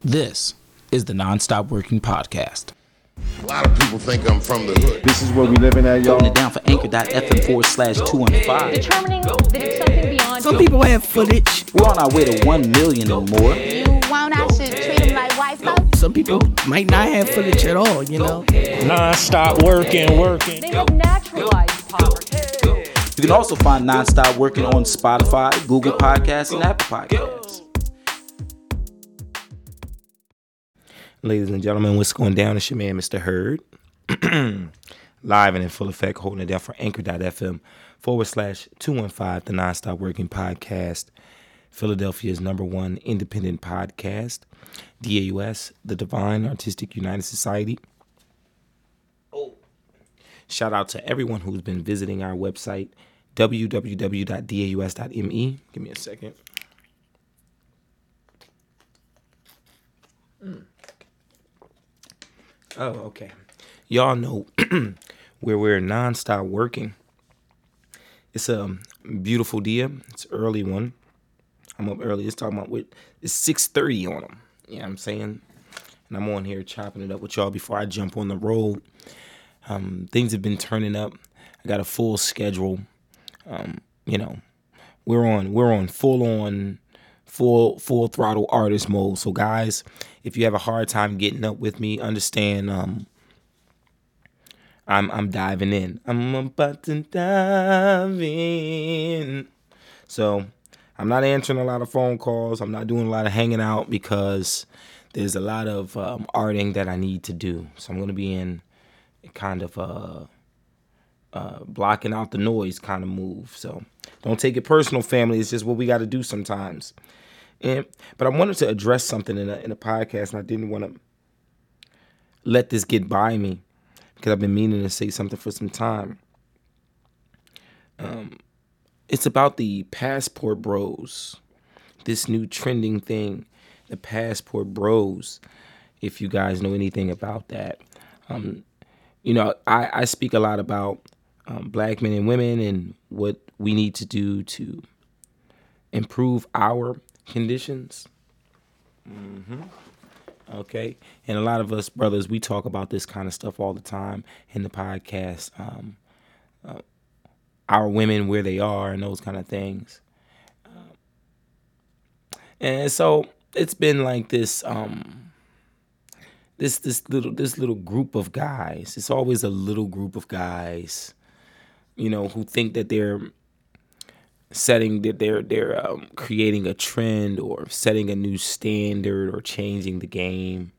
This is the Nonstop Working Podcast. A lot of people think I'm from the hood. This is where we living at, y'all. Holding it down for anchor.fm forward slash 215. determining that it's something beyond Some you. people have footage. We're on our way to 1 million and more. You want I should treat him like white folks? Some people might not have footage at all, you know. non-stop working, working. They have naturalized poverty. You can also find Nonstop Working on Spotify, Google Podcasts, and Apple Podcasts. Ladies and gentlemen, what's going down? It's your man, Mr. Hurd. Live and in full effect, holding it down for anchor.fm forward slash 215, the Nonstop Working Podcast, Philadelphia's number one independent podcast, DAUS, the Divine Artistic United Society. Oh. Shout out to everyone who's been visiting our website, www.daus.me. Give me a second. Mm. Oh, okay. Y'all know where we're nonstop working. It's a beautiful day. It's early one. I'm up early. It's talking about what it's 6:30 on them. You know I'm saying? And I'm on here chopping it up with y'all before I jump on the road. Um, things have been turning up. I got a full schedule. Um, you know, we're on we're on full on full full throttle artist mode. So guys, if you have a hard time getting up with me, understand um I'm I'm diving in. I'm about to dive in. So I'm not answering a lot of phone calls. I'm not doing a lot of hanging out because there's a lot of um, arting that I need to do. So I'm gonna be in kind of uh uh, blocking out the noise kind of move. So don't take it personal, family. It's just what we got to do sometimes. And but I wanted to address something in a in a podcast, and I didn't want to let this get by me because I've been meaning to say something for some time. Um, it's about the passport bros, this new trending thing, the passport bros. If you guys know anything about that, um, you know, I, I speak a lot about um, black men and women and what we need to do to improve our conditions. hmm Okay. And a lot of us brothers, we talk about this kind of stuff all the time in the podcast. Um, uh, our women, where they are, and those kind of things. Um, and so it's been like this. Um, this this little this little group of guys. It's always a little group of guys, you know, who think that they're setting that they're they're um, creating a trend or setting a new standard or changing the game.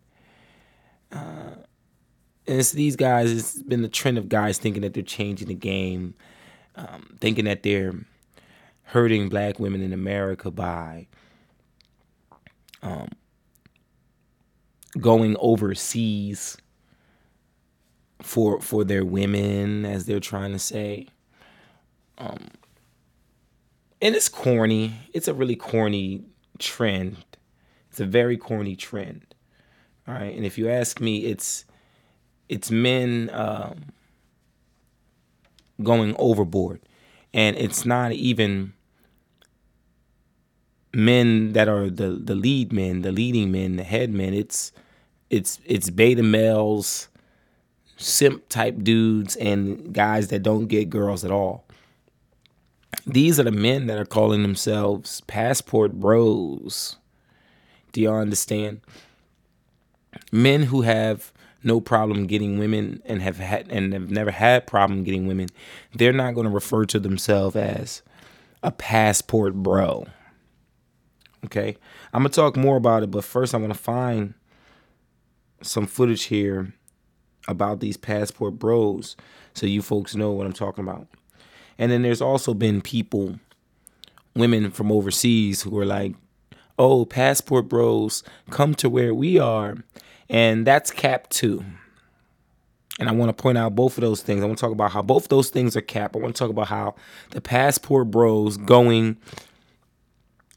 Uh, and it's these guys. It's been the trend of guys thinking that they're changing the game, um, thinking that they're hurting black women in America by um, going overseas for for their women, as they're trying to say. Um, and it's corny. It's a really corny trend. It's a very corny trend. All right, and if you ask me, it's it's men um, going overboard, and it's not even men that are the the lead men, the leading men, the head men. It's it's it's beta males, simp type dudes, and guys that don't get girls at all. These are the men that are calling themselves passport bros. Do y'all understand? Men who have no problem getting women and have had and have never had problem getting women, they're not going to refer to themselves as a passport bro. Okay, I'm gonna talk more about it, but first I'm gonna find some footage here about these passport bros so you folks know what I'm talking about. And then there's also been people, women from overseas who are like, oh, passport bros, come to where we are. And that's cap two. And I want to point out both of those things. I want to talk about how both those things are cap. I want to talk about how the passport bros going,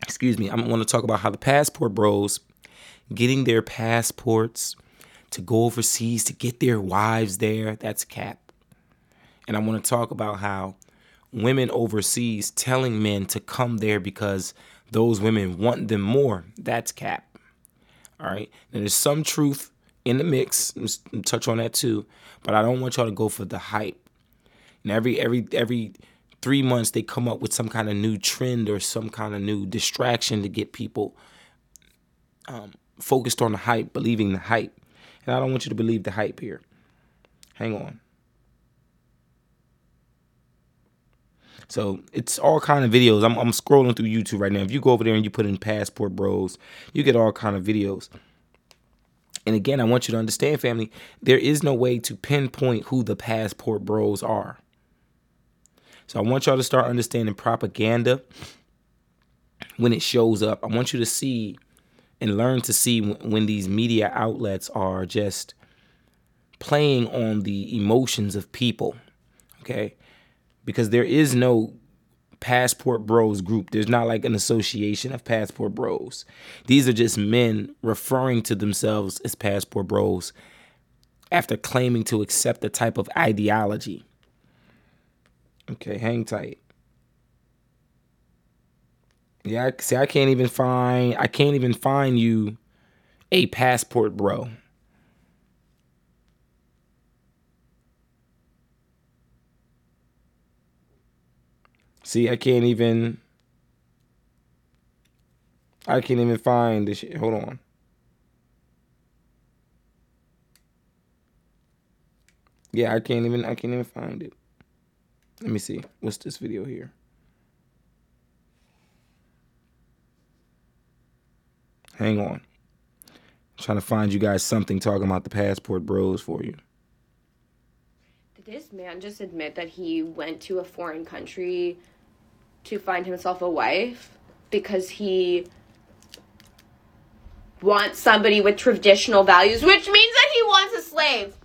excuse me, I want to talk about how the passport bros getting their passports to go overseas to get their wives there, that's cap. And I want to talk about how women overseas telling men to come there because those women want them more, that's cap. All right. Now, there's some truth in the mix. Touch on that too. But I don't want y'all to go for the hype. And every every every three months they come up with some kind of new trend or some kind of new distraction to get people um, focused on the hype, believing the hype. And I don't want you to believe the hype here. Hang on. So it's all kind of videos. I'm, I'm scrolling through YouTube right now. If you go over there and you put in passport bros, you get all kind of videos. And again, I want you to understand, family, there is no way to pinpoint who the passport bros are. So I want y'all to start understanding propaganda when it shows up. I want you to see and learn to see when these media outlets are just playing on the emotions of people. Okay? Because there is no passport bros group. There's not like an association of passport bros. These are just men referring to themselves as passport bros after claiming to accept the type of ideology. Okay, hang tight. Yeah, see, I can't even find. I can't even find you a passport, bro. See, I can't even. I can't even find this shit. Hold on. Yeah, I can't even. I can't even find it. Let me see. What's this video here? Hang on. I'm trying to find you guys something talking about the passport bros for you. Did this man just admit that he went to a foreign country to find himself a wife because he wants somebody with traditional values, which means that he wants a slave?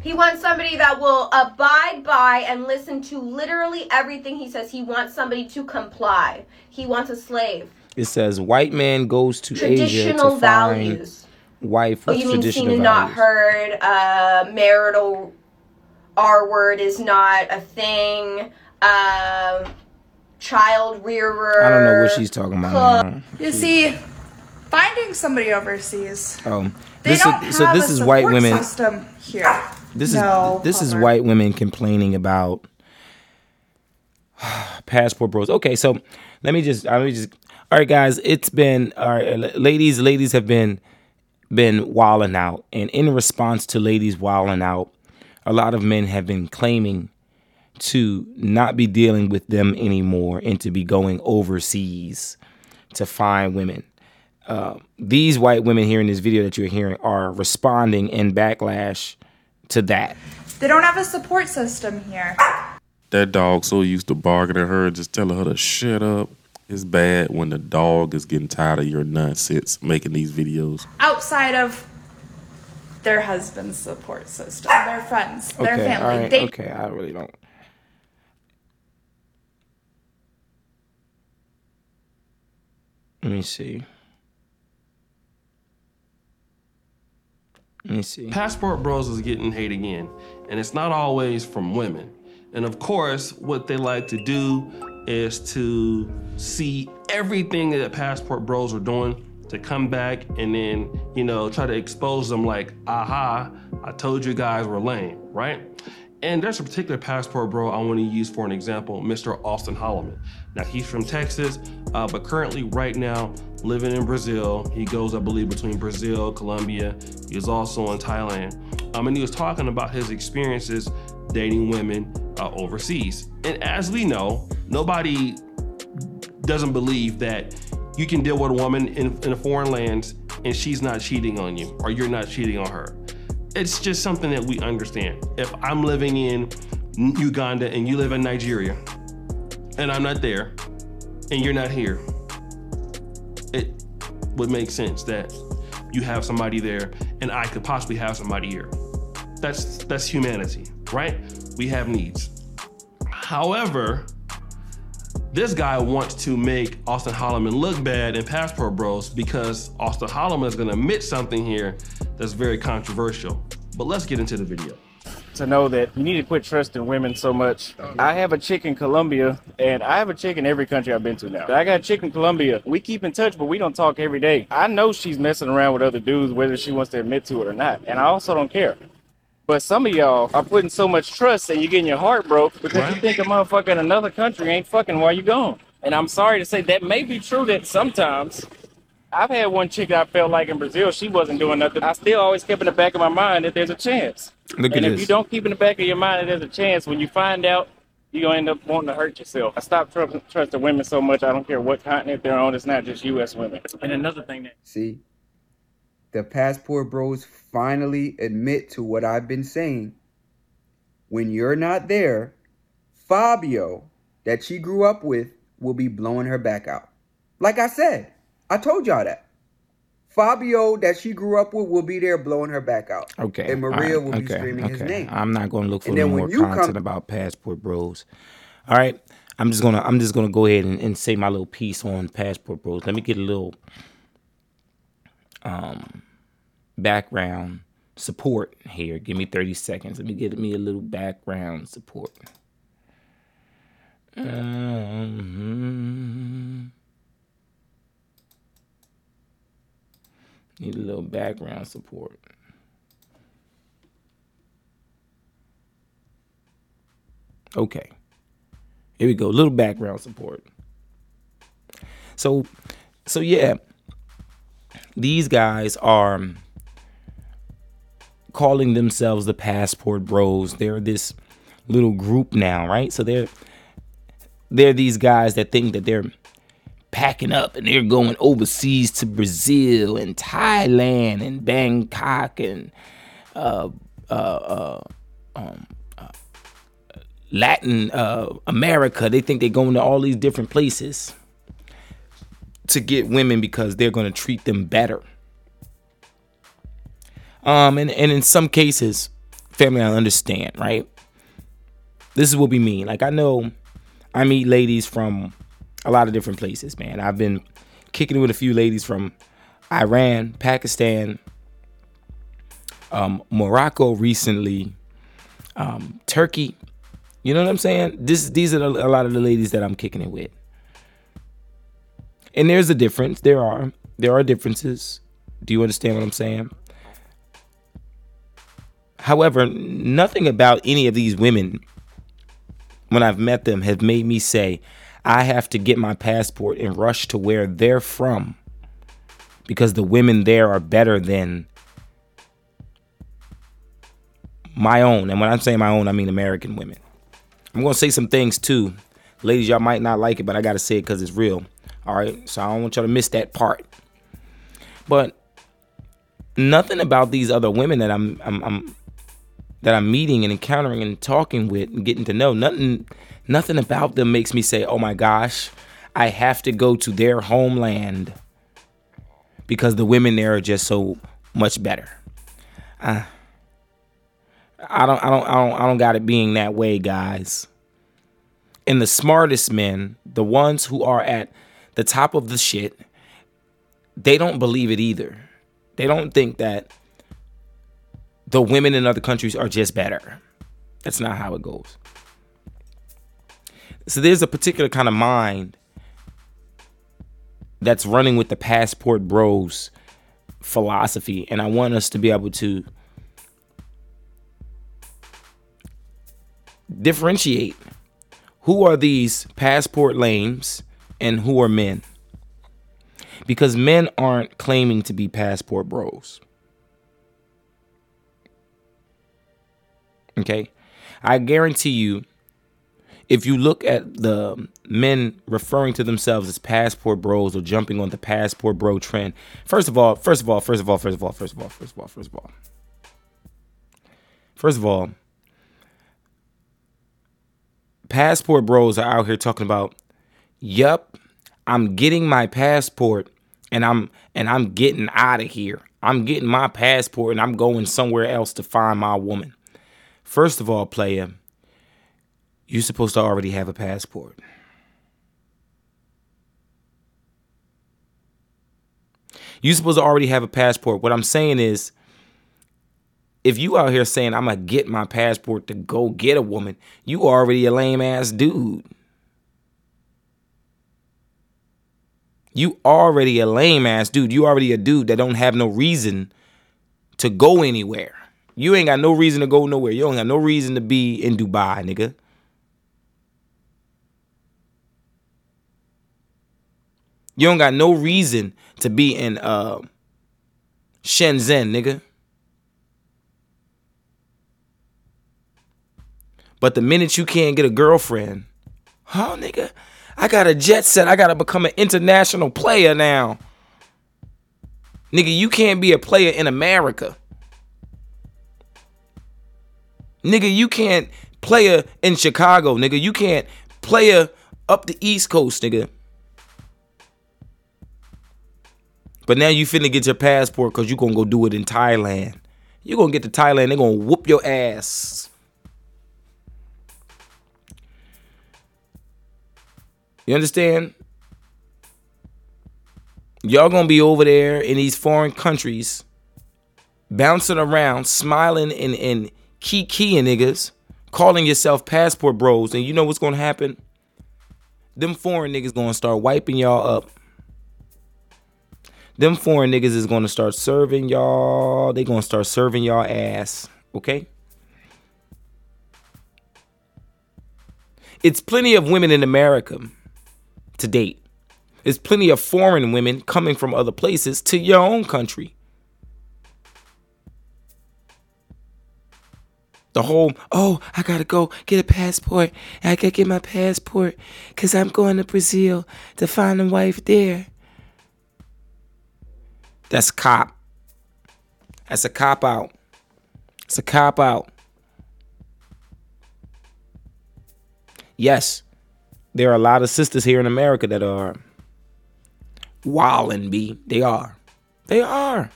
He wants somebody that will abide by and listen to literally everything he says. He wants somebody to comply. He wants a slave. It says white man goes to Asia to Traditional values. find wife Oh, you mean traditional seen and not heard? Uh, marital R word is not a thing. Um, child rearer. I don't know what she's talking about. now. You see, finding somebody overseas, Oh, they this don't is so. have This a is white support women. system here. This No, is this is white women complaining about passport bros. Okay, so let me just let me just. All right, guys, it's been all right, la- ladies. Ladies have been been wilding out, and in response to ladies wilding out, a lot of men have been claiming to not be dealing with them anymore and to be going overseas to find women. Uh, these white women here in this video that you're hearing are responding in backlash to that. They don't have a support system here. That dog so used to barking at her, just telling her to shut up. It's bad when the dog is getting tired of your nonsense making these videos. Outside of their husband's support system, their friends, their okay, family. all right, they okay, I really don't. Let me see. Let me see. Passport Bros is getting hate again, and it's not always from women. And of course, what they like to do is to see everything that Passport Bros are doing to come back and then, you know, try to expose them like, aha, I told you guys were lame, right? And there's a particular passport bro I want to use for an example, Mr. Austin Holloman. Now he's from Texas, uh, but currently right now living in Brazil. He goes, I believe, between Brazil, Colombia. He was also in Thailand. Um, and he was talking about his experiences dating women uh, overseas. And as we know, nobody doesn't believe that you can deal with a woman in, in a foreign land and she's not cheating on you or you're not cheating on her. It's just something that we understand. If I'm living in Uganda and you live in Nigeria and I'm not there and you're not here, it would make sense that you have somebody there and I could possibly have somebody here. That's that's humanity, right? We have needs. However, this guy wants to make Austin Holloman look bad in Passport Bros because Austin Holloman is gonna admit something here that's very controversial. But let's get into the video. to know that you need to quit trusting women so much. I have a chick in Colombia, and I have a chick in every country I've been to now. I got a chick in Colombia. We keep in touch, but we don't talk every day. I know she's messing around with other dudes, whether she wants to admit to it or not, and I also don't care. But some of y'all are putting so much trust and you're getting your heart broke because you think a motherfucker in another country ain't fucking while you gone. And I'm sorry to say that may be true that sometimes I've had one chick that I felt like in Brazil, she wasn't doing nothing. I still always kept in the back of my mind that there's a chance. Look and if this. you don't keep in the back of your mind that there's a chance, when you find out, you're gonna end up wanting to hurt yourself. I stopped tr- trusting women so much. I don't care what continent they're on. It's not just U.S. women. And another thing that See, the passport bros finally admit to what I've been saying. When you're not there, Fabio, that she grew up with, will be blowing her back out. Like I said, I told y'all that. Fabio, that she grew up with, will be there blowing her back out. Okay. And Maria right, will be okay, screaming his okay. name. I'm not going to look for no more content come- about passport bros. All right. I'm just gonna I'm just gonna go ahead and, and say my little piece on passport bros. Let me get a little um background support here. Give me 30 seconds. Let me give me a little background support. Um, need a little background support. Okay. Here we go. A little background support. So so yeah. These guys are calling themselves the passport bros. They're this little group now, right? So they're they're these guys that think that they're packing up and they're going overseas to Brazil and Thailand and Bangkok and uh, uh, uh, um, uh, Latin uh, America. They think they're going to all these different places to get women because they're going to treat them better. Um, and, and in some cases, family, I understand, right? This is what we mean. Like, I know I meet ladies from a lot of different places, man. I've been kicking it with a few ladies from Iran, Pakistan, um, Morocco recently, um, Turkey. You know what I'm saying? This these are a lot of the ladies that I'm kicking it with. And there's a difference. There are there are differences. Do you understand what I'm saying? However, nothing about any of these women when I've met them have made me say I have to get my passport and rush to where they're from because the women there are better than my own. And when I'm saying my own, I mean American women. I'm going to say some things too. Ladies, y'all might not like it, but I got to say it because it's real. All right. So I don't want y'all to miss that part. But nothing about these other women that I'm, I'm, I'm that I'm meeting and encountering and talking with and getting to know, nothing nothing about them makes me say, "Oh my gosh, I have to go to their homeland because the women there are just so much better." Uh, I don't I don't I don't I don't got it being that way, guys. And the smartest men, the ones who are at the top of the shit, they don't believe it either. They don't think that the women in other countries are just better. That's not how it goes. So there's a particular kind of mind that's running with the passport bros philosophy. And I want us to be able to differentiate who are these passport lames and who are men. Because men aren't claiming to be passport bros. Okay. I guarantee you, if you look at the men referring to themselves as passport bros or jumping on the passport bro trend, first of all, first of all, first of all, first of all, first of all, first of all, first of all, first of all, passport bros are out here talking about, yup, I'm getting my passport and I'm and I'm getting out of here. I'm getting my passport and I'm going somewhere else to find my woman. First of all, player, you're supposed to already have a passport. You're supposed to already have a passport. What I'm saying is, if you out here saying I'm gonna get my passport to go get a woman, you already a lame ass dude. You already a lame ass dude. You already a dude that don't have no reason to go anywhere. You ain't got no reason to go nowhere. You don't got no reason to be in Dubai, nigga. You don't got no reason to be in uh Shenzhen, nigga. But the minute you can't get a girlfriend, oh nigga, I got a jet set. I gotta become an international player now. Nigga, you can't be a player in America. Nigga, you can't player in Chicago, nigga. You can't player up the East Coast, nigga. But now you finna get your passport because you gonna go do it in Thailand. you gonna get to Thailand, they gonna whoop your ass. You understand? Y'all gonna be over there in these foreign countries, bouncing around, smiling and, and key keying niggas, calling yourself passport bros, and you know what's gonna happen? Them foreign niggas gonna start wiping y'all up. Them foreign niggas is gonna start serving y'all. They gonna start serving y'all ass. Okay? It's plenty of women in America to date. There's plenty of foreign women coming from other places to your own country. The whole, oh, I gotta go get a passport. I gotta get my passport because I'm going to Brazil to find a wife there. That's cop. That's a cop out. It's a cop out. Yes, there are a lot of sisters here in America that are wildin' B. They are. They are.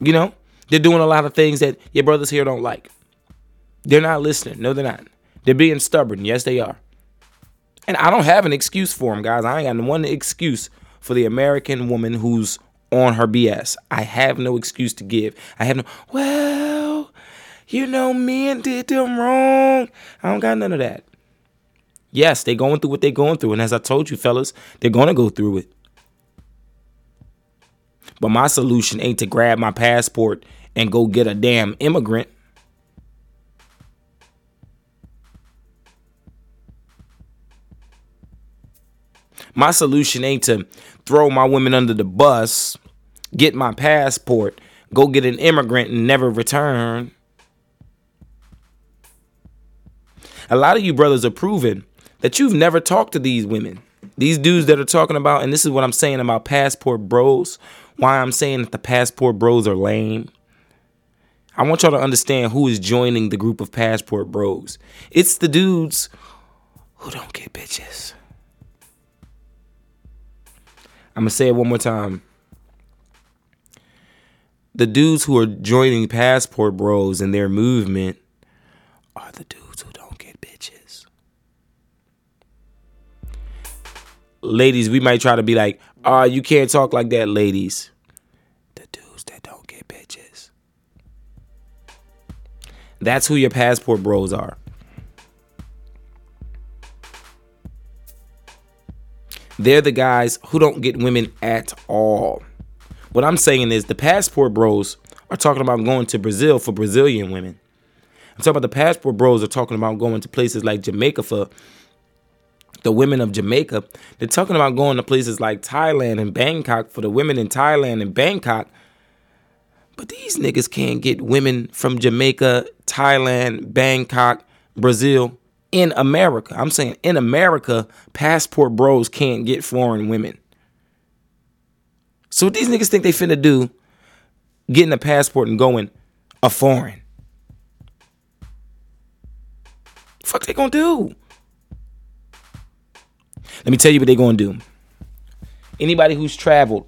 You know, they're doing a lot of things that your brothers here don't like. They're not listening. No, they're not. They're being stubborn. Yes, they are. And I don't have an excuse for them, guys. I ain't got one excuse for the American woman who's on her BS. I have no excuse to give. I have no, well, you know, men did them wrong. I don't got none of that. Yes, they're going through what they're going through. And as I told you, fellas, they're going to go through it. But my solution ain't to grab my passport and go get a damn immigrant. My solution ain't to throw my women under the bus, get my passport, go get an immigrant and never return. A lot of you brothers are proving that you've never talked to these women. These dudes that are talking about, and this is what I'm saying about passport bros, why I'm saying that the passport bros are lame. I want y'all to understand who is joining the group of passport bros. It's the dudes who don't get bitches. I'm going to say it one more time. The dudes who are joining passport bros and their movement are the dudes Ladies, we might try to be like, ah, uh, you can't talk like that, ladies. The dudes that don't get bitches. That's who your passport bros are. They're the guys who don't get women at all. What I'm saying is the passport bros are talking about going to Brazil for Brazilian women. I'm talking about the passport bros are talking about going to places like Jamaica for the women of Jamaica. They're talking about going to places like Thailand and Bangkok for the women in Thailand and Bangkok. But these niggas can't get women from Jamaica, Thailand, Bangkok, Brazil in America. I'm saying in America, passport bros can't get foreign women. So these niggas think they finna do, getting a passport and going a foreign. Fuck they gonna do? Let me tell you what they're gonna do. Anybody who's traveled,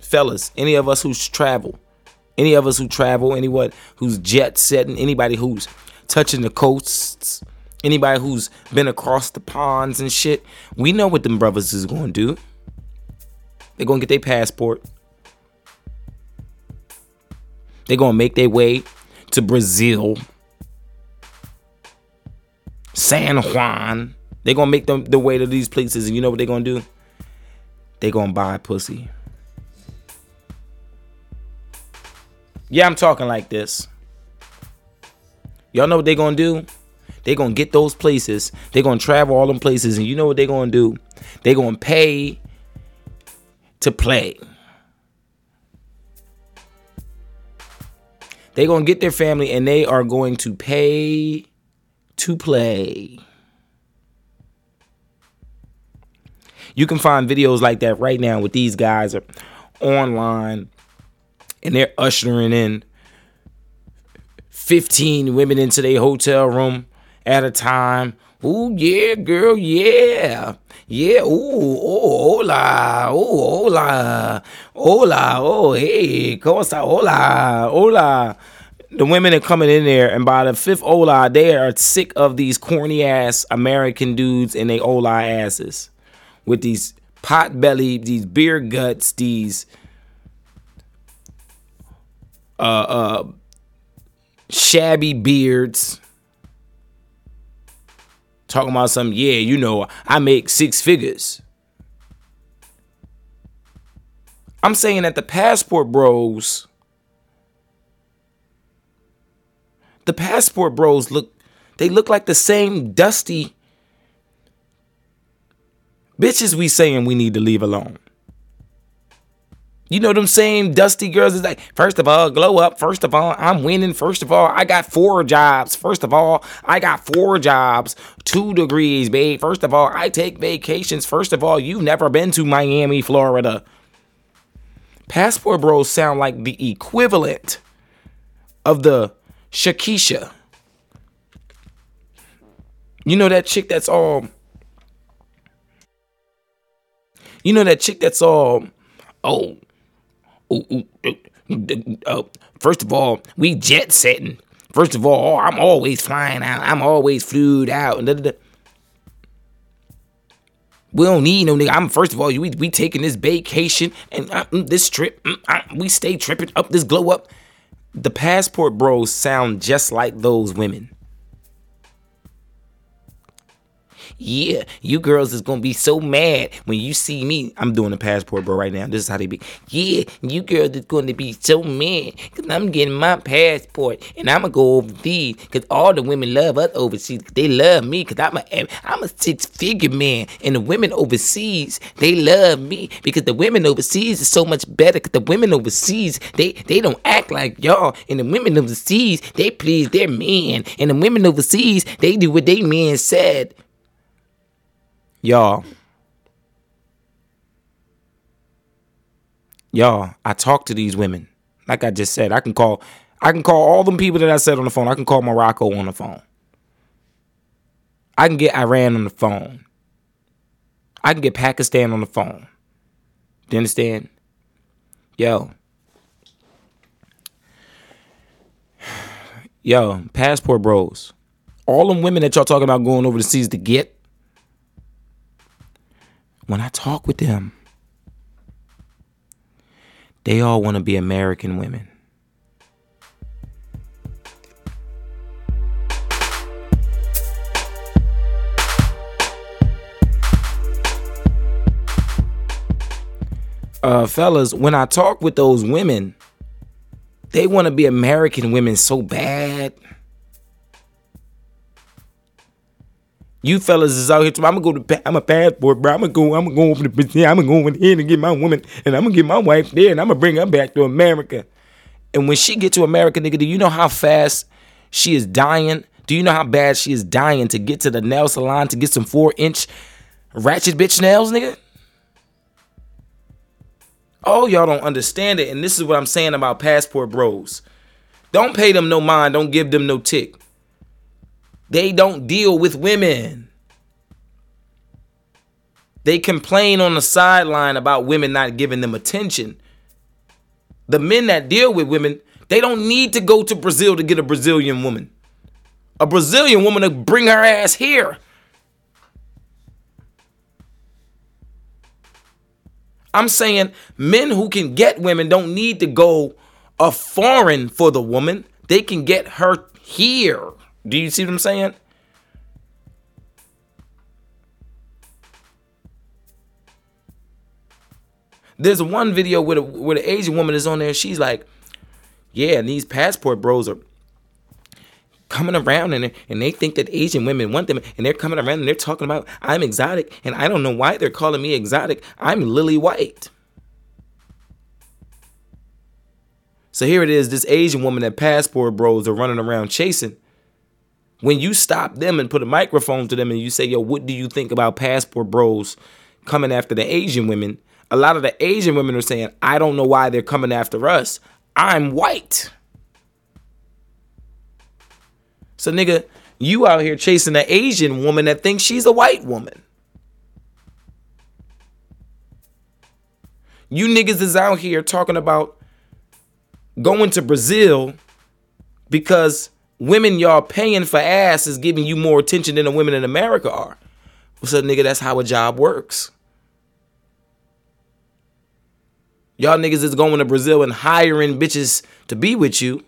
fellas, any of us who's traveled, any of us who travel, anyone who's jet setting, anybody who's touching the coasts, Anybody who's been across the ponds and shit, we know what them brothers is gonna do. They're gonna get their passport. They're gonna make their way to Brazil, San Juan. They're gonna make them the way to these places, and you know what they're gonna do? They're gonna buy pussy. Yeah, I'm talking like this. Y'all know what they're gonna do? They're gonna get those places. They're gonna travel all them places, and you know what they're gonna do? They're gonna pay to play. They're gonna get their family and they are going to pay to play. You can find videos like that right now with these guys online and they're ushering in 15 women into their hotel room at a time. Ooh, yeah, girl, yeah. Yeah, ooh, oh, hola, oh, hola, hola, oh, hey, ¿cómo está? Hola, hola. The women are coming in there, and by the fifth hola, they are sick of these corny ass American dudes and they hola asses with these pot belly, these beer guts, these uh uh shabby beards. Talking about some, yeah, you know, I make six figures. I'm saying that the passport bros, the passport bros look, they look like the same dusty bitches we saying we need to leave alone. You know them same dusty girls is like, first of all, glow up. First of all, I'm winning. First of all, I got four jobs. First of all, I got four jobs, two degrees, babe. First of all, I take vacations. First of all, you've never been to Miami, Florida. Passport bros sound like the equivalent of the Shakisha. You know that chick that's all. You know that chick that's all. Oh, ooh, ooh, ooh, uh, first of all, we jet setting. First of all, I'm always flying out. I'm always flued out. Da, da, da. We don't need no nigga. I'm first of all, we we taking this vacation and uh, mm, this trip. Mm, uh, we stay tripping up this glow up. The passport bros sound just like those women. Yeah, you girls is gonna be so mad when you see me. I'm doing a passport, bro, right now. This is how they be. Yeah, you girls is gonna be so mad because I'm getting my passport and I'm gonna go overseas because all the women love us overseas. They love me because I'm a I'm a six figure man, and the women overseas they love me because the women overseas is so much better. Because the women overseas they they don't act like y'all, and the women overseas they please their man, and the women overseas they do what they man said. Y'all. Y'all, I talk to these women. Like I just said, I can call I can call all them people that I said on the phone. I can call Morocco on the phone. I can get Iran on the phone. I can get Pakistan on the phone. Do you understand? Yo. Yo, passport bros. All them women that y'all talking about going over the seas to get, when I talk with them, they all want to be American women. Uh, fellas, when I talk with those women, they want to be American women so bad. You fellas is out here. I'm gonna go to. I'm a passport, bro. I'm gonna go. I'm gonna go over to Brazil. I'm gonna go in here and get my woman, and I'm gonna get my wife there, and I'm gonna bring her back to America. And when she get to America, nigga, do you know how fast she is dying? Do you know how bad she is dying to get to the nail salon to get some four inch ratchet bitch nails, nigga? Oh, y'all don't understand it. And this is what I'm saying about passport bros. Don't pay them no mind. Don't give them no tick. They don't deal with women. They complain on the sideline about women not giving them attention. The men that deal with women, they don't need to go to Brazil to get a Brazilian woman. A Brazilian woman to bring her ass here. I'm saying men who can get women don't need to go a foreign for the woman. They can get her here. Do you see what I'm saying? There's one video where the, where the Asian woman is on there. She's like, "Yeah, and these passport bros are coming around and and they think that Asian women want them, and they're coming around and they're talking about I'm exotic, and I don't know why they're calling me exotic. I'm lily white." So here it is, this Asian woman that passport bros are running around chasing. When you stop them and put a microphone to them and you say, yo, what do you think about passport bros coming after the Asian women? A lot of the Asian women are saying, I don't know why they're coming after us. I'm white. So, nigga, you out here chasing an Asian woman that thinks she's a white woman. You niggas is out here talking about going to Brazil because women y'all paying for ass is giving you more attention than the women in America are. So, nigga, that's how a job works. Y'all niggas is going to Brazil and hiring bitches to be with you.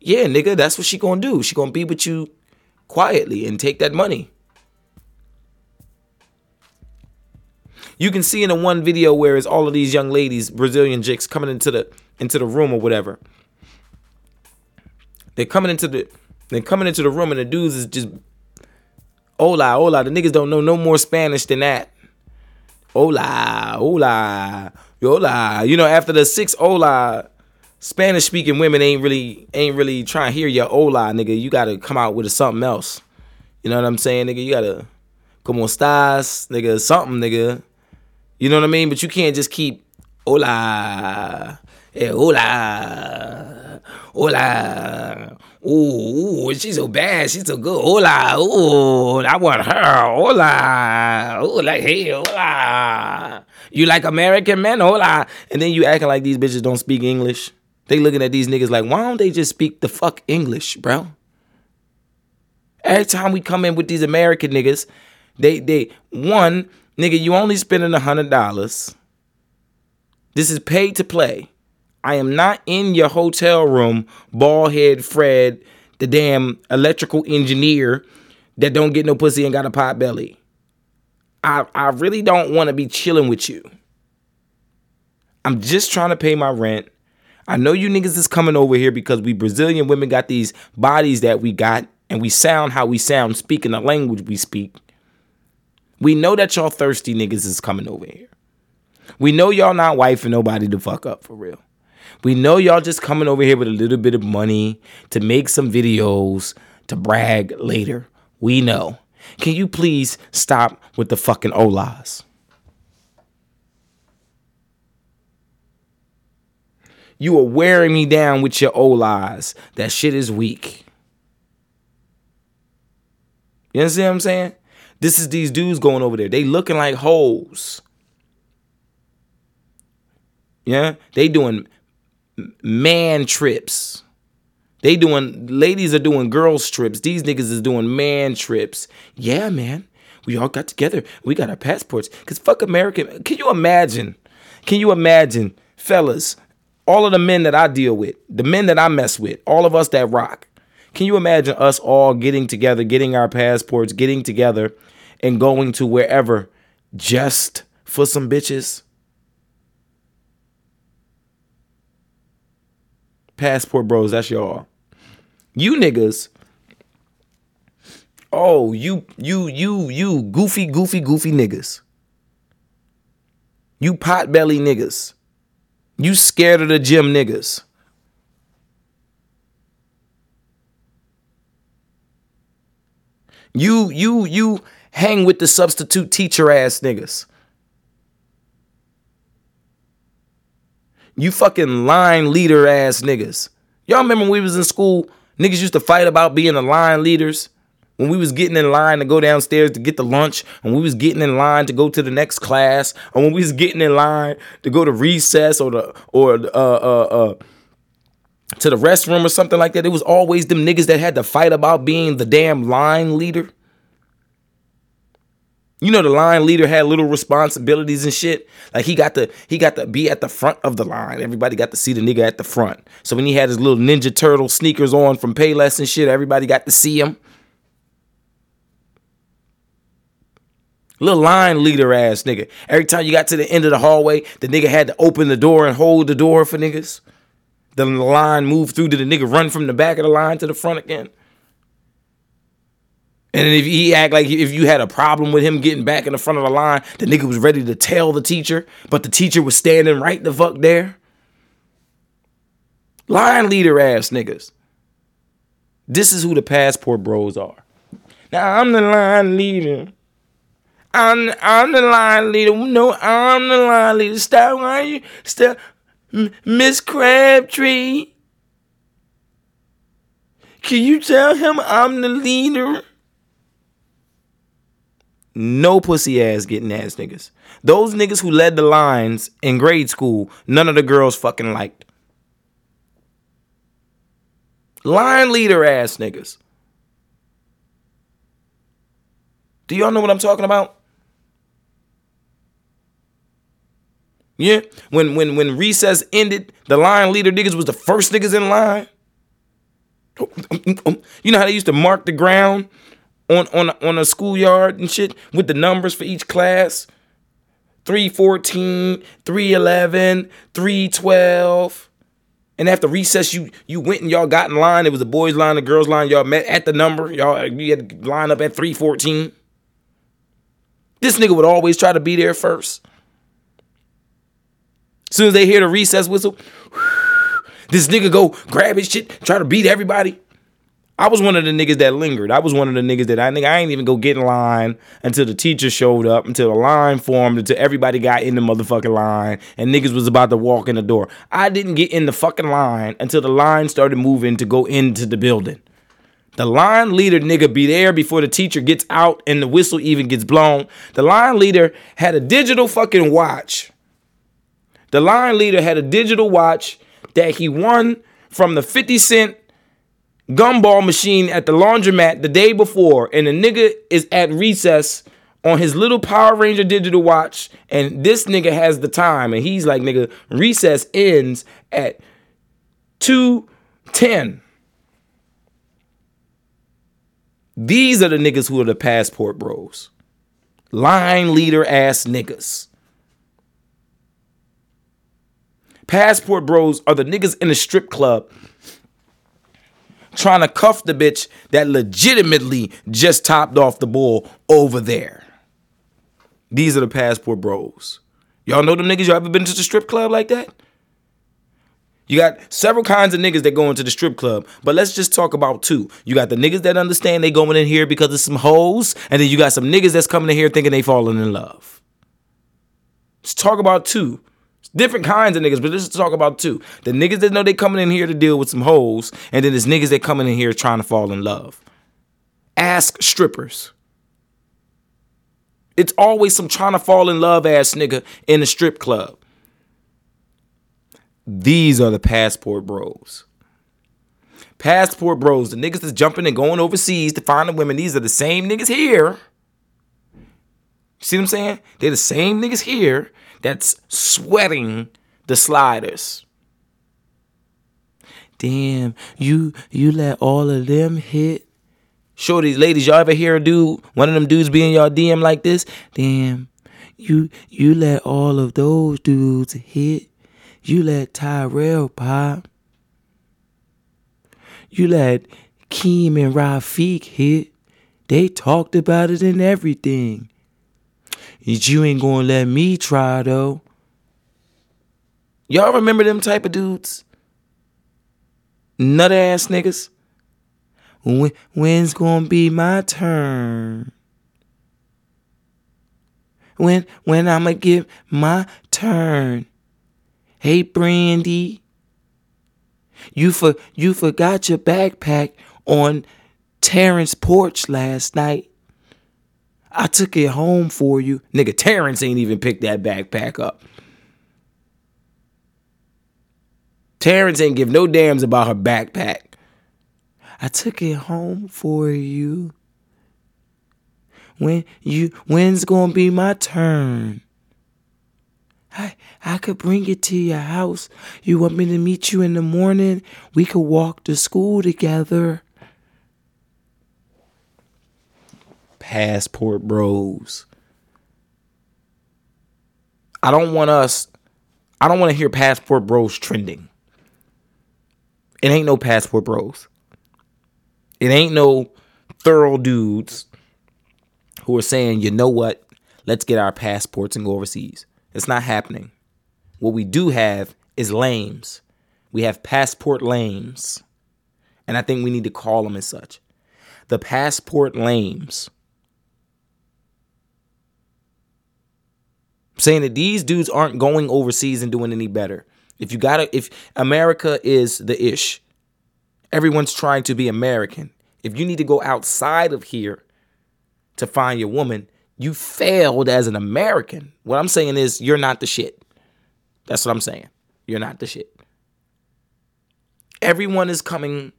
Yeah, nigga, that's what she gonna do. She gonna be with you quietly and take that money. You can see in the one video where it's all of these young ladies, Brazilian chicks, coming into the into the room or whatever. They're coming into the they're coming into the room and the dudes is just hola, hola. The niggas don't know no more Spanish than that. Hola, hola, hola. You know, after the six hola, Spanish speaking women ain't really ain't really trying to hear your hola, nigga. You gotta come out with something else. You know what I'm saying, nigga? You gotta como estás, nigga, something, nigga. You know what I mean? But you can't just keep hola, eh, hola, hola. Ooh, she's so bad. She's so good. Hola, ooh, I want her. Hola, ooh, like hey, hola. You like American men? Hola. And then you acting like these bitches don't speak English. They looking at these niggas like, why don't they just speak the fuck English, bro? Every time we come in with these American niggas, they they one nigga, you only spending a hundred dollars. This is paid to play. I am not in your hotel room, bald head Fred, the damn electrical engineer that don't get no pussy and got a pot belly. I I really don't want to be chilling with you. I'm just trying to pay my rent. I know you niggas is coming over here because we Brazilian women got these bodies that we got and we sound how we sound, speaking the language we speak. We know that y'all thirsty niggas is coming over here. We know y'all not wifing nobody to fuck up for real. We know y'all just coming over here with a little bit of money to make some videos to brag later. We know. Can you please stop with the fucking olas? You are wearing me down with your olas. That shit is weak. You understand what I'm saying? This is these dudes going over there. They looking like hoes. Yeah, they doing man trips. They doing ladies are doing girls trips. These niggas is doing man trips. Yeah, man. We all got together. We got our passports. Cause fuck American. Can you imagine? Can you imagine, fellas? All of the men that I deal with, the men that I mess with, all of us that rock. Can you imagine us all getting together, getting our passports, getting together, and going to wherever just for some bitches? Passport bros, that's y'all. You niggas. Oh, you, you, you, you goofy, goofy, goofy niggas. You pot belly niggas. You scared of the gym niggas. You, you, you hang with the substitute teacher ass niggas. You fucking line leader ass niggas. Y'all remember when we was in school, niggas used to fight about being the line leaders? When we was getting in line to go downstairs to get the lunch, when we was getting in line to go to the next class, or when we was getting in line to go to recess or the or uh uh uh to the restroom or something like that, it was always them niggas that had to fight about being the damn line leader. You know the line leader had little responsibilities and shit. Like he got to he got to be at the front of the line. Everybody got to see the nigga at the front. So when he had his little Ninja Turtle sneakers on from Payless and shit, everybody got to see him. Little line leader ass nigga. Every time you got to the end of the hallway, the nigga had to open the door and hold the door for niggas. Then the line moved through, did the nigga run from the back of the line to the front again? And if he act like if you had a problem with him getting back in the front of the line, the nigga was ready to tell the teacher, but the teacher was standing right the fuck there. Line leader ass niggas. This is who the passport bros are. Now I'm the line leader. I'm I'm the line leader. No, I'm the line leader. Stop why you stop Miss Crabtree. Can you tell him I'm the leader? No pussy ass getting ass niggas. Those niggas who led the lines in grade school, none of the girls fucking liked. Line leader ass niggas. Do y'all know what I'm talking about? Yeah, when when when recess ended, the line leader niggas was the first niggas in line. You know how they used to mark the ground on on on a schoolyard and shit with the numbers for each class? 314 311 312 and after recess you you went and y'all got in line. It was the boys line the girls line. Y'all met at the number. Y'all you had to line up at 314 this nigga would always try to be there first. As soon as they hear the recess whistle this nigga go grab his shit try to beat everybody I was one of the niggas that lingered. I was one of the niggas that I think I ain't even go get in line until the teacher showed up, until the line formed, until everybody got in the motherfucking line, and niggas was about to walk in the door. I didn't get in the fucking line until the line started moving to go into the building. The line leader nigga be there before the teacher gets out and the whistle even gets blown. The line leader had a digital fucking watch. The line leader had a digital watch that he won from the 50 Cent gumball machine at the laundromat the day before, and the nigga is at recess on his little Power Ranger digital watch, and this nigga has the time, and he's like, nigga, recess ends at 210. These are the niggas who are the passport bros. Line leader ass niggas. Passport bros are the niggas in the strip club trying to cuff the bitch that legitimately just topped off the ball over there. These are the passport bros. Y'all know them niggas? Y'all ever been to the strip club like that? You got several kinds of niggas that go into the strip club, but let's just talk about two. You got the niggas that understand they going in here because of some hoes, and then you got some niggas that's coming in here thinking they falling in love. Let's talk about two. Different kinds of niggas, but let's talk about two. The niggas that know they coming in here to deal with some hoes, and then there's niggas that coming in here trying to fall in love. Ask strippers. It's always some trying to fall in love ass nigga in the strip club. These are the passport bros. Passport bros, the niggas that's jumping and going overseas to find the women, these are the same niggas here. See what I'm saying? They're the same niggas here that's sweating the sliders. Damn, you you let all of them hit. Shorties, ladies, y'all ever hear a dude, one of them dudes be in y'all DM like this? Damn, you you let all of those dudes hit. You let Tyrell pop. You let Keem and Rafiq hit. They talked about it and everything. You ain't gonna let me try though. Y'all remember them type of dudes? Nut ass niggas. When, when's gonna be my turn? When when I'ma get my turn? Hey Brandy. You for you forgot your backpack on Terrence porch last night. I took it home for you. Nigga, Terrence ain't even picked that backpack up. Terrence ain't give no damns about her backpack. I took it home for you. when you when's gonna be my turn? I I could bring it to your house. You want me to meet you in the morning? We could walk to school together. Passport bros. I don't want us I don't want to hear passport bros trending. It ain't no passport bros. It ain't no thorough dudes who are saying, you know what? Let's get our passports and go overseas. It's not happening. What we do have is lames. We have passport lames. And I think we need to call them as such. The passport lames. Saying that these dudes aren't going overseas and doing any better. If you gotta, if America is the ish, everyone's trying to be American. If you need to go outside of here to find your woman, you failed as an American. What I'm saying is you're not the shit. That's what I'm saying. You're not the shit. Everyone is coming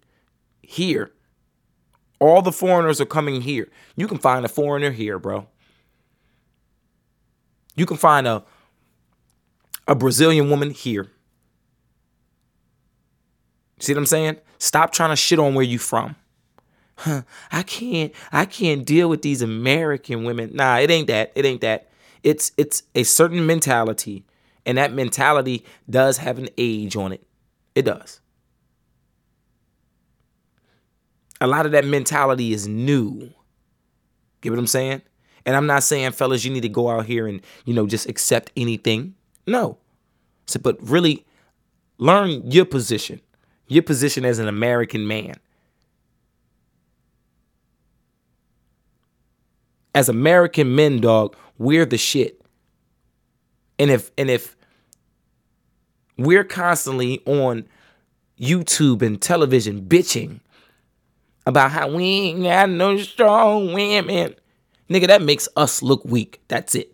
here. All the foreigners are coming here. You can find a foreigner here, bro. You can find a a Brazilian woman here. See what I'm saying? Stop trying to shit on where you from. Huh, I can't I can't deal with these American women. Nah, it ain't that. It ain't that. It's it's a certain mentality and that mentality does have an age on it. It does. A lot of that mentality is new. Get what I'm saying? And I'm not saying, fellas, you need to go out here and, you know, just accept anything. No. So, but really learn your position, your position as an American man. As American men, dog, we're the shit. And if and if we're constantly on YouTube and television bitching about how we ain't got no strong women, Nigga, that makes us look weak. That's it.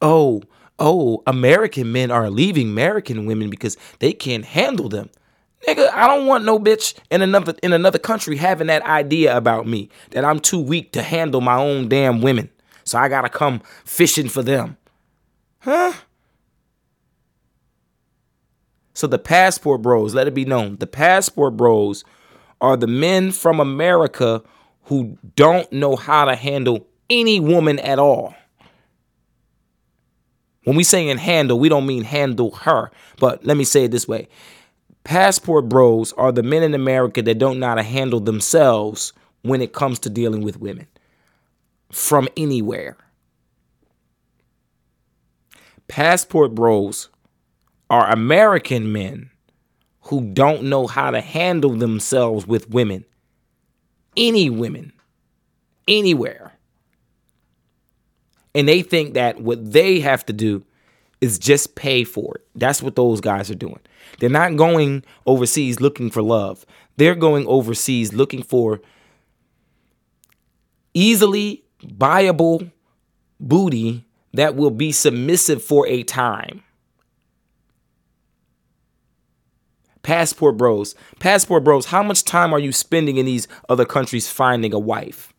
Oh, oh, American men are leaving American women because they can't handle them. Nigga, I don't want no bitch in another in another country having that idea about me that I'm too weak to handle my own damn women. So I gotta come fishing for them. Huh? So the passport bros, let it be known, the passport bros are the men from America who don't know how to handle any woman at all. When we say in handle, we don't mean handle her. But let me say it this way. Passport bros are the men in America that don't know how to handle themselves when it comes to dealing with women from anywhere. Passport bros are American men who don't know how to handle themselves with women. Any women, anywhere. And they think that what they have to do is just pay for it. That's what those guys are doing. They're not going overseas looking for love. They're going overseas looking for easily buyable booty that will be submissive for a time. Passport bros. Passport bros, how much time are you spending in these other countries finding a wife?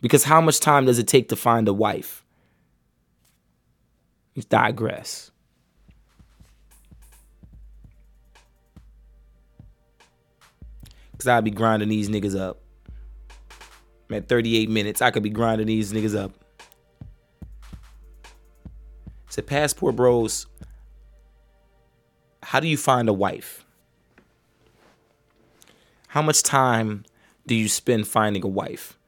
Because how much time does it take to find a wife? Let's digress. Because I'll be grinding these niggas up. At 38 minutes. I could be grinding these niggas up. So, Passport Bros, how do you find a wife? How much time do you spend finding a wife?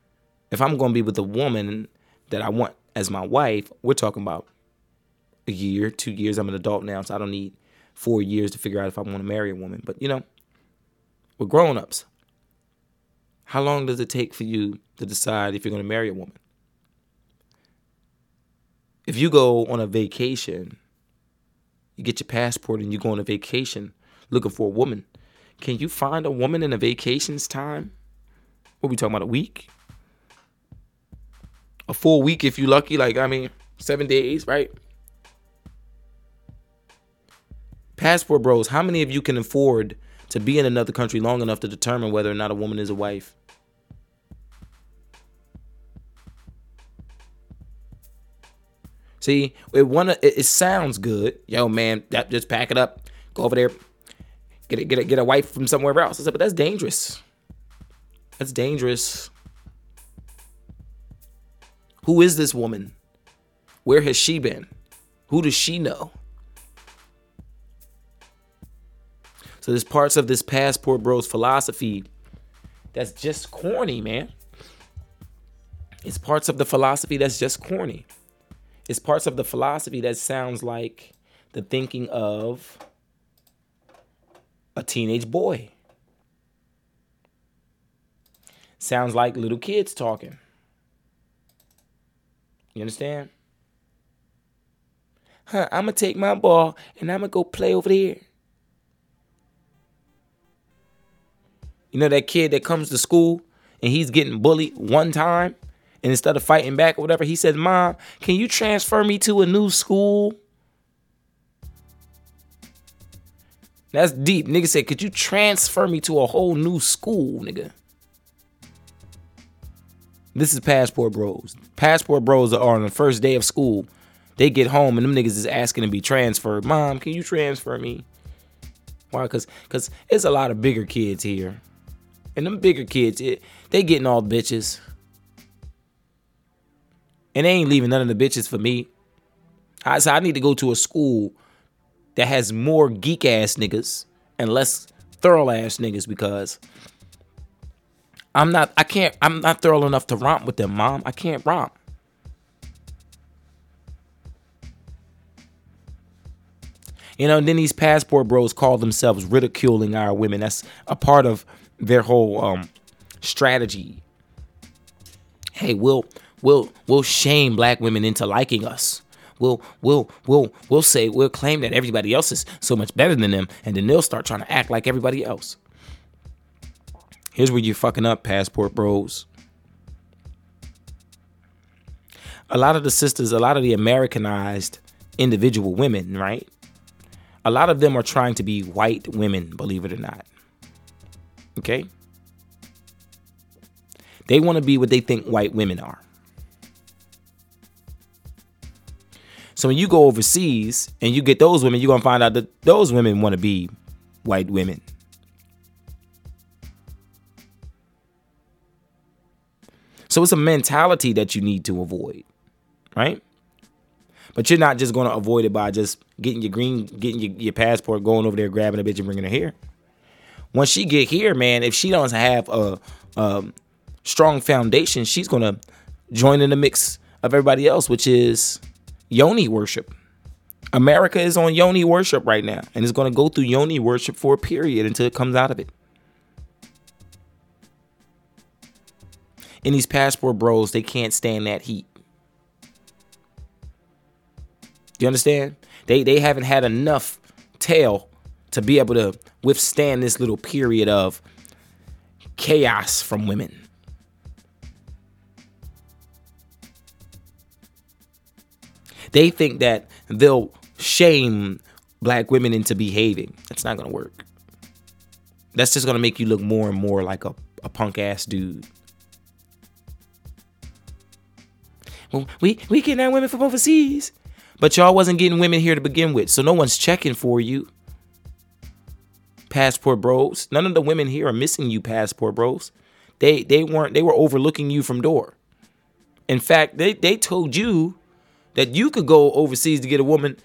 If I'm going to be with a woman that I want as my wife, we're talking about a year, two years. I'm an adult now, so I don't need four years to figure out if I want to marry a woman. But you know, we're grown ups. How long does it take for you to decide if you're going to marry a woman? If you go on a vacation you get your passport and you go on a vacation looking for a woman. Can you find a woman in a vacation's time? What we talking about? A week? A full week if you lucky, like I mean, seven days, right? Passport bros, how many of you can afford to be in another country long enough to determine whether or not a woman is a wife. See, it wanna it, it sounds good. Yo, man, that, just pack it up. Go over there, get a, get a, get a wife from somewhere else. I said, but that's dangerous. That's dangerous. Who is this woman? Where has she been? Who does she know? So there's parts of this passport bros philosophy that's just corny, man. It's parts of the philosophy that's just corny. It's parts of the philosophy that sounds like the thinking of a teenage boy. Sounds like little kids talking. You understand? Huh, I'm gonna take my ball and I'm gonna go play over there. You know that kid that comes to school and he's getting bullied one time and instead of fighting back or whatever, he says, Mom, can you transfer me to a new school? That's deep. Nigga said, Could you transfer me to a whole new school, nigga? This is Passport Bros. Passport Bros are on the first day of school. They get home and them niggas is asking to be transferred. Mom, can you transfer me? Why? Cause, cause it's a lot of bigger kids here. And them bigger kids, it, they getting all bitches. And they ain't leaving none of the bitches for me. I said I need to go to a school that has more geek ass niggas and less thorough ass niggas because I'm not I can't I'm not thorough enough to romp with them, mom. I can't romp. You know, and then these passport bros call themselves ridiculing our women. That's a part of their whole um strategy. Hey, we'll we'll we'll shame black women into liking us. We'll we'll we'll we'll say we'll claim that everybody else is so much better than them, and then they'll start trying to act like everybody else. Here's where you're fucking up, passport bros. A lot of the sisters, a lot of the Americanized individual women, right? A lot of them are trying to be white women, believe it or not. Okay? They want to be what they think white women are. So when you go overseas and you get those women, you're to find out that those women want to be white women. So it's a mentality that you need to avoid, right? But you're not just going to avoid it by just getting your green, getting your, your passport, going over there, grabbing a bitch and bringing her here. Once she get here, man, if she doesn't have a, a strong foundation, she's going to join in the mix of everybody else, which is yoni worship. America is on yoni worship right now, and it's going to go through yoni worship for a period until it comes out of it. And these passport bros, they can't stand that heat. You understand? They they haven't had enough tail to be able to withstand this little period of chaos from women. They think that they'll shame black women into behaving. That's not going to work. That's just going to make you look more and more like a, a punk ass dude. Well, we, we getting our women from overseas. But y'all wasn't getting women here to begin with. So no one's checking for you. Passport bros. None of the women here are missing you, passport bros. They they weren't they were overlooking you from door. In fact, they, they told you that you could go overseas to get a woman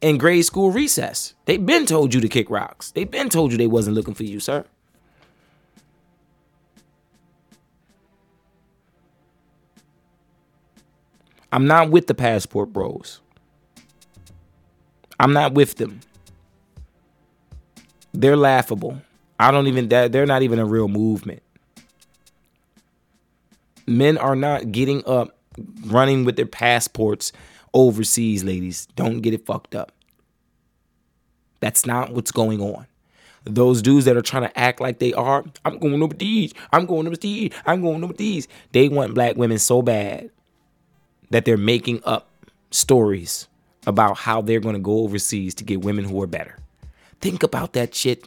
in grade school recess. They've been told you to kick rocks. They've been told you they wasn't looking for you, sir. I'm not with the passport bros. I'm not with them. They're laughable. I don't even they're not even a real movement. Men are not getting up running with their passports overseas, ladies. Don't get it fucked up. That's not what's going on. Those dudes that are trying to act like they are, I'm going overseas. I'm going overseas. I'm going overseas. They want black women so bad that they're making up stories about how they're going to go overseas to get women who are better. Think about that shit.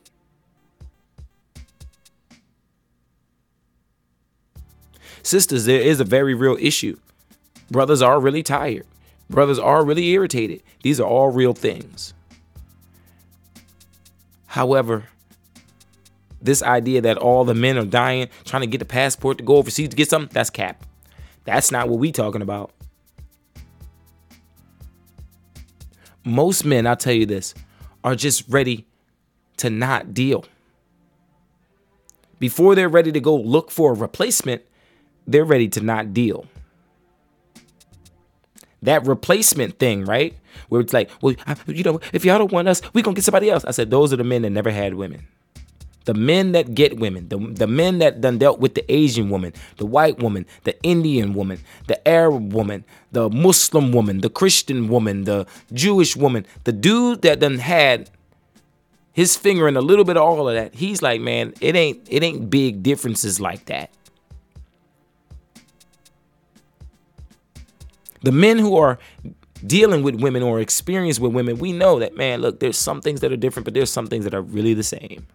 Sisters, there is a very real issue. Brothers are really tired. Brothers are really irritated. These are all real things. However, this idea that all the men are dying trying to get the passport to go overseas to get something, that's cap. That's not what we're talking about. Most men, I'll tell you this, are just ready to not deal. Before they're ready to go look for a replacement, they're ready to not deal. That replacement thing, right? Where it's like, well, you know, if y'all don't want us, we gonna get somebody else. I said, those are the men that never had women. The men that get women, the, the men that done dealt with the Asian woman, the white woman, the Indian woman, the Arab woman, the Muslim woman, the Christian woman, the Jewish woman, the dude that done had his finger in a little bit of all of that. He's like, man, it ain't it ain't big differences like that. The men who are dealing with women or experienced with women, we know that man, look, there's some things that are different, but there's some things that are really the same.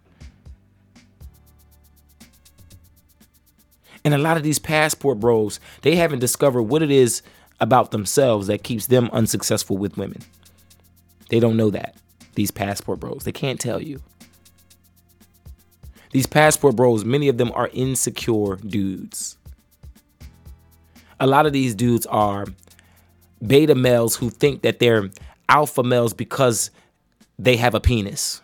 And a lot of these passport bros, they haven't discovered what it is about themselves that keeps them unsuccessful with women. They don't know that. These passport bros, they can't tell you. These passport bros, many of them are insecure dudes. A lot of these dudes are beta males who think that they're alpha males because they have a penis.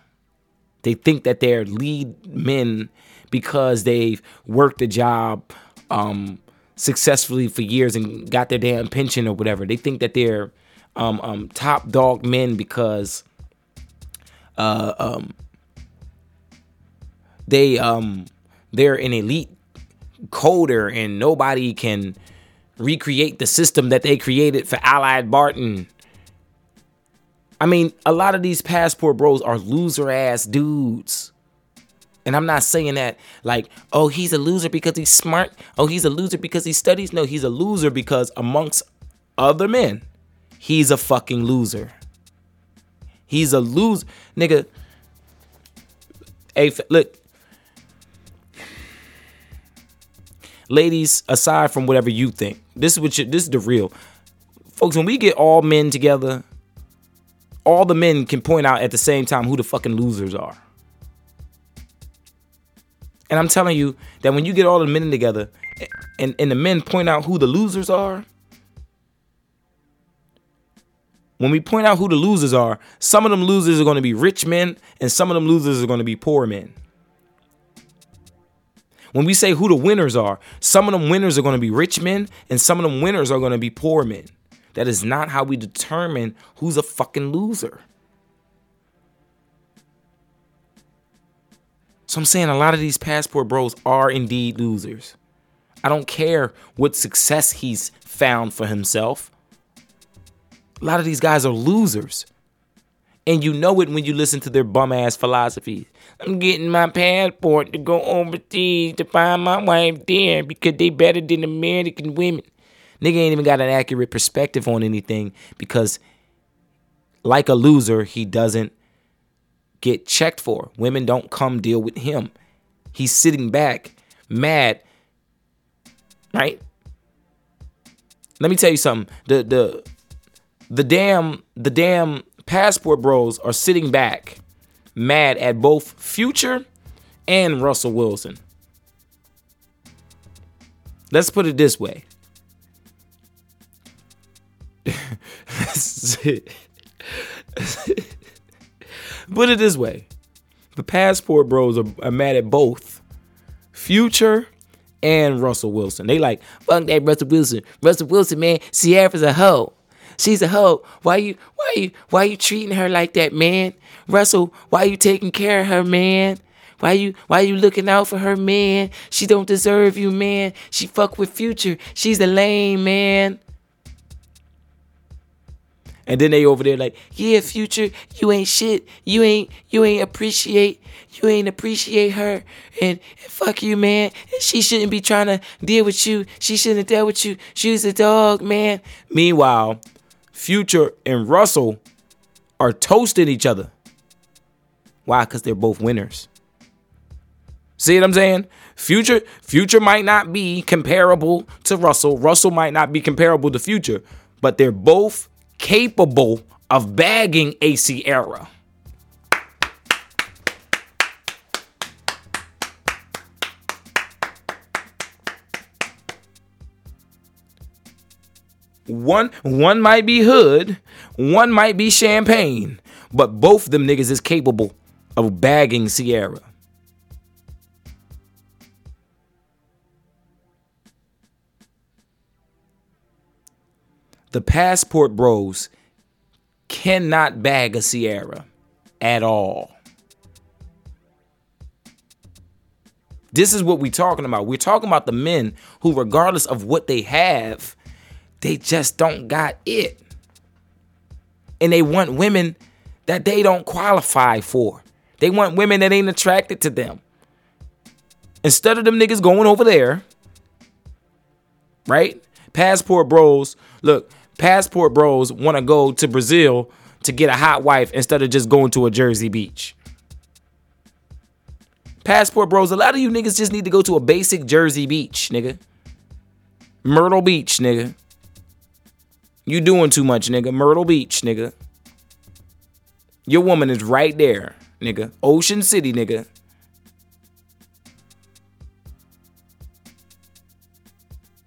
They think that they're lead men because they've worked a job um, successfully for years and got their damn pension or whatever. They think that they're um, um, top dog men because uh, um, they um, they're an elite coder and nobody can recreate the system that they created for Allied Barton. I mean, a lot of these passport bros are loser ass dudes. And I'm not saying that like, oh, he's a loser because he's smart. Oh, he's a loser because he studies. No, he's a loser because amongst other men, he's a fucking loser. He's a loser. Nigga. Hey, look. Ladies, aside from whatever you think, this is what you, this is the real. Folks, when we get all men together, all the men can point out at the same time who the fucking losers are. And I'm telling you that when you get all the men together and, and the men point out who the losers are, when we point out who the losers are, some of them losers are going to be rich men and some of them losers are going to be poor men. When we say who the winners are, some of them winners are going to be rich men and some of them winners are going to be poor men. That is not how we determine who's a fucking loser. So I'm saying a lot of these passport bros are indeed losers. I don't care what success he's found for himself. A lot of these guys are losers. And you know it when you listen to their bum ass philosophy. I'm getting my passport to go overseas to find my wife there because they better than American women. Nigga ain't even got an accurate perspective on anything because, like a loser, he doesn't get checked for. Women don't come deal with him. He's sitting back, mad. Right? Let me tell you something. The the the damn the damn passport bros are sitting back, mad at both Future and Russell Wilson. Let's put it this way. Put it this way the passport bros are, are mad at both Future and Russell Wilson. They like, fuck that Russell Wilson. Russell Wilson, man, Ciara's a hoe. She's a hoe. Why you why you why you treating her like that, man? Russell, why you taking care of her, man? Why you why you looking out for her, man? She don't deserve you, man. She fuck with Future. She's a lame man. And then they over there like, yeah, Future, you ain't shit. You ain't you ain't appreciate you ain't appreciate her. And, and fuck you, man. And She shouldn't be trying to deal with you. She shouldn't deal with you. She's a dog, man. Meanwhile, Future and Russell are toasting each other. Why? Because they're both winners. See what I'm saying? Future Future might not be comparable to Russell. Russell might not be comparable to Future, but they're both capable of bagging a Ciara. One one might be hood, one might be champagne, but both them niggas is capable of bagging Ciara. The passport bros cannot bag a Ciara at all. This is what we're talking about. We're talking about the men who, regardless of what they have, they just don't got it. And they want women that they don't qualify for. They want women that ain't attracted to them. Instead of them niggas going over there, right? Passport bros, look, passport bros want to go to Brazil to get a hot wife instead of just going to a Jersey beach. Passport bros, a lot of you niggas just need to go to a basic Jersey beach, nigga. Myrtle Beach, nigga. You doing too much, nigga. Myrtle Beach, nigga. Your woman is right there, nigga. Ocean City, nigga.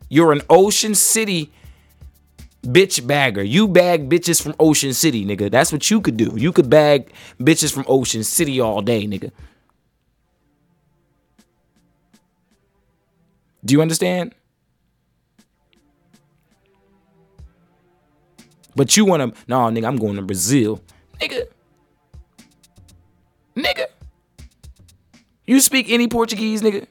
You're an Ocean City bitch bagger. You bag bitches from Ocean City, nigga. That's what you could do. You could bag bitches from Ocean City all day, nigga. Do you understand? But you wanna, nah, nigga, I'm going to Brazil. Nigga. Nigga. You speak any Portuguese, nigga?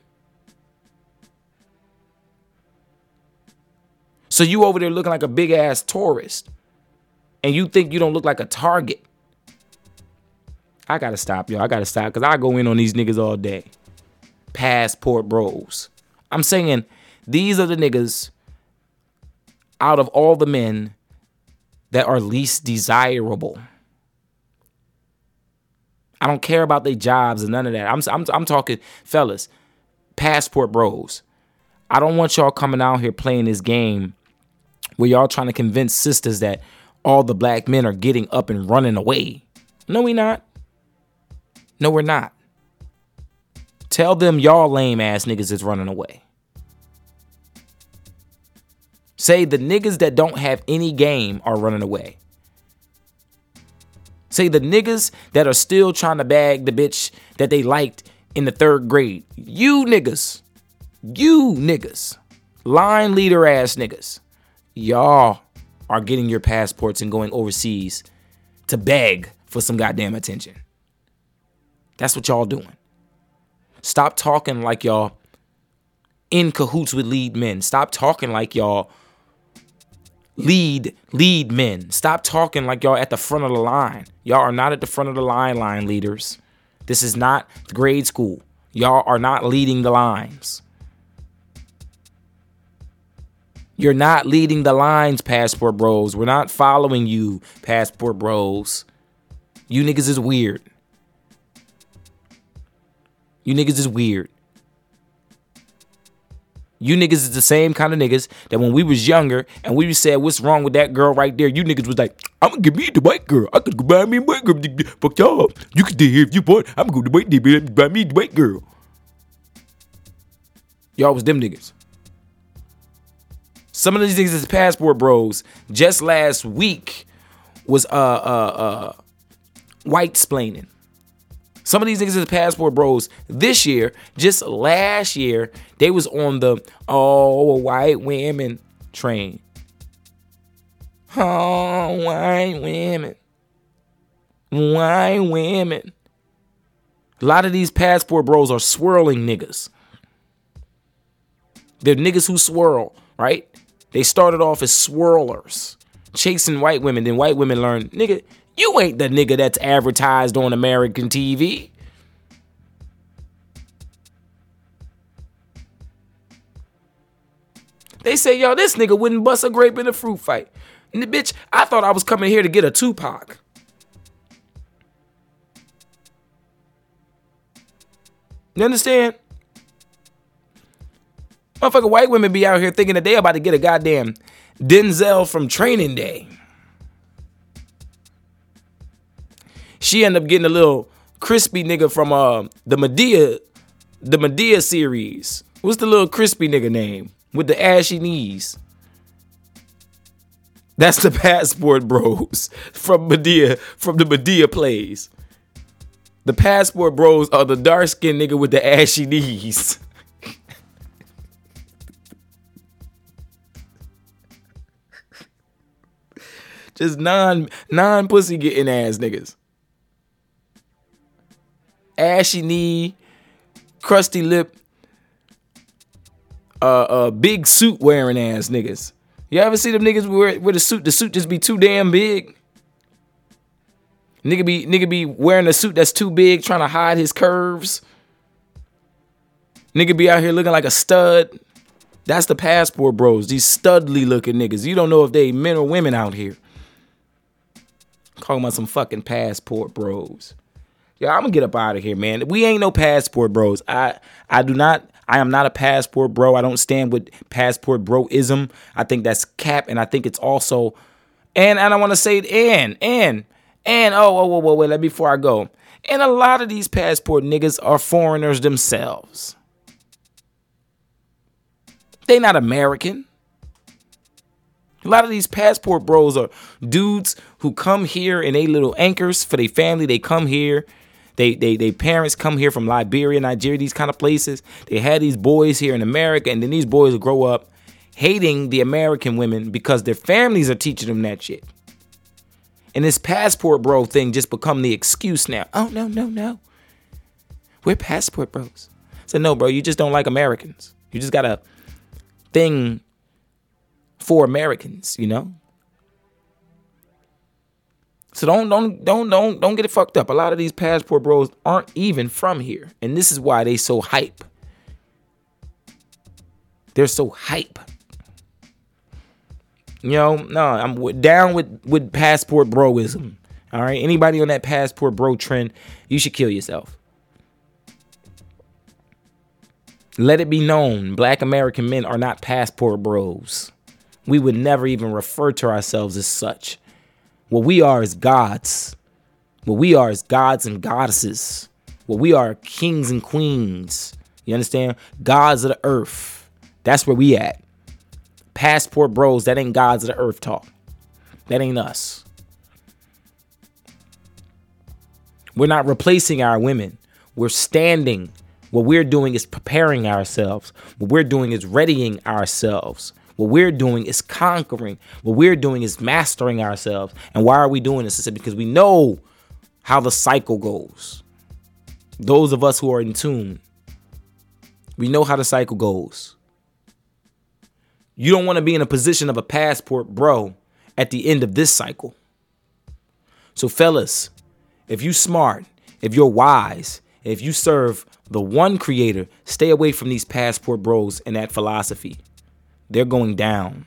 So you over there looking like a big ass tourist. And you think you don't look like a target. I gotta stop, yo. I gotta stop because I go in on these niggas all day. Passport bros. I'm saying these are the niggas out of all the men that are least desirable. I don't care about their jobs and none of that. I'm, I'm, I'm talking, fellas, passport bros. I don't want y'all coming out here playing this game where y'all trying to convince sisters that all the black men are getting up and running away. No, we not. No, we're not. Tell them y'all lame ass niggas is running away. Say the niggas that don't have any game are running away. Say the niggas that are still trying to bag the bitch that they liked in the third grade. You niggas. You niggas. Line leader ass niggas. Y'all are getting your passports and going overseas to beg for some goddamn attention. That's what y'all doing. Stop talking like y'all in cahoots with lead men. Stop talking like y'all lead lead men. Stop talking like y'all at the front of the line. Y'all are not at the front of the line, line leaders. This is not grade school. Y'all are not leading the lines. You're not leading the lines, passport bros. We're not following you, passport bros. You niggas is weird. You niggas is weird. You niggas is the same kind of niggas that when we was younger and we said, what's wrong with that girl right there? You niggas was like, I'm gonna give me the white girl. I could buy me a white girl. Fuck y'all. You can do here if you want. I'm gonna go to white buy me the white girl. Y'all was them niggas. Some of these niggas is passport bros. Just last week was uh uh uh white splaining. Some of these niggas is passport bros this year, just last year, they was on the oh white women train. Oh, white women. White women. A lot of these passport bros are swirling niggas. They're niggas who swirl, right? They started off as swirlers, chasing white women. Then white women learned, nigga, you ain't the nigga that's advertised on American TV. They say, yo, this nigga wouldn't bust a grape in a fruit fight. And the bitch, I thought I was coming here to get a Tupac. You understand? Motherfucker, white women be out here thinking that they about to get a goddamn Denzel from Training Day. She ended up getting a little crispy nigga from uh the Madea, the Madea series. What's the little crispy nigga name with the ashy knees? That's the passport bros from Madea, from the Madea plays. The passport bros are the dark skinned nigga with the ashy knees. Just non non pussy getting ass niggas. Ashy knee, crusty lip, uh, uh, big suit wearing ass niggas. You ever see them niggas wear with the suit? The suit just be too damn big. Nigga be nigga be wearing a suit that's too big, trying to hide his curves. Nigga be out here looking like a stud. That's the passport bros. These studly looking niggas. You don't know if they men or women out here. Talking about some fucking passport bros. Yeah, I'm gonna get up out of here, man. We ain't no passport bros. I I do not. I am not a passport bro. I don't stand with passport broism. I think that's cap, and I think it's also. And and I want to say it. And and and oh oh wait. Let me before I go. And a lot of these passport niggas are foreigners themselves. They not American. A lot of these passport bros are dudes who come here in a little anchors for their family. They come here. They, they, they parents come here from Liberia, Nigeria, these kind of places. They had these boys here in America, and then these boys grow up hating the American women because their families are teaching them that shit. And this passport bro thing just become the excuse now. Oh no, no, no. We're passport bros. Said, no, bro, you just don't like Americans. You just got a thing for Americans, you know? So don't don't don't don't don't get it fucked up. A lot of these passport bros aren't even from here, and this is why they so hype. They're so hype. You know, no, I'm down with with passport broism. All right, anybody on that passport bro trend, you should kill yourself. Let it be known, black American men are not passport bros. We would never even refer to ourselves as such. What we are is gods. What we are is gods and goddesses. What we are kings and queens. You understand? Gods of the earth. That's where we at. Passport bros, that ain't gods of the earth talk. That ain't us. We're not replacing our women. We're standing. What we're doing is preparing ourselves. What we're doing is readying ourselves. What we're doing is conquering. What we're doing is mastering ourselves. And why are we doing this? Because we know how the cycle goes. Those of us who are in tune, we know how the cycle goes. You don't want to be in a position of a passport bro at the end of this cycle. So, fellas, if you smart, if you're wise, if you serve the one creator, stay away from these passport bros and that philosophy. They're going down.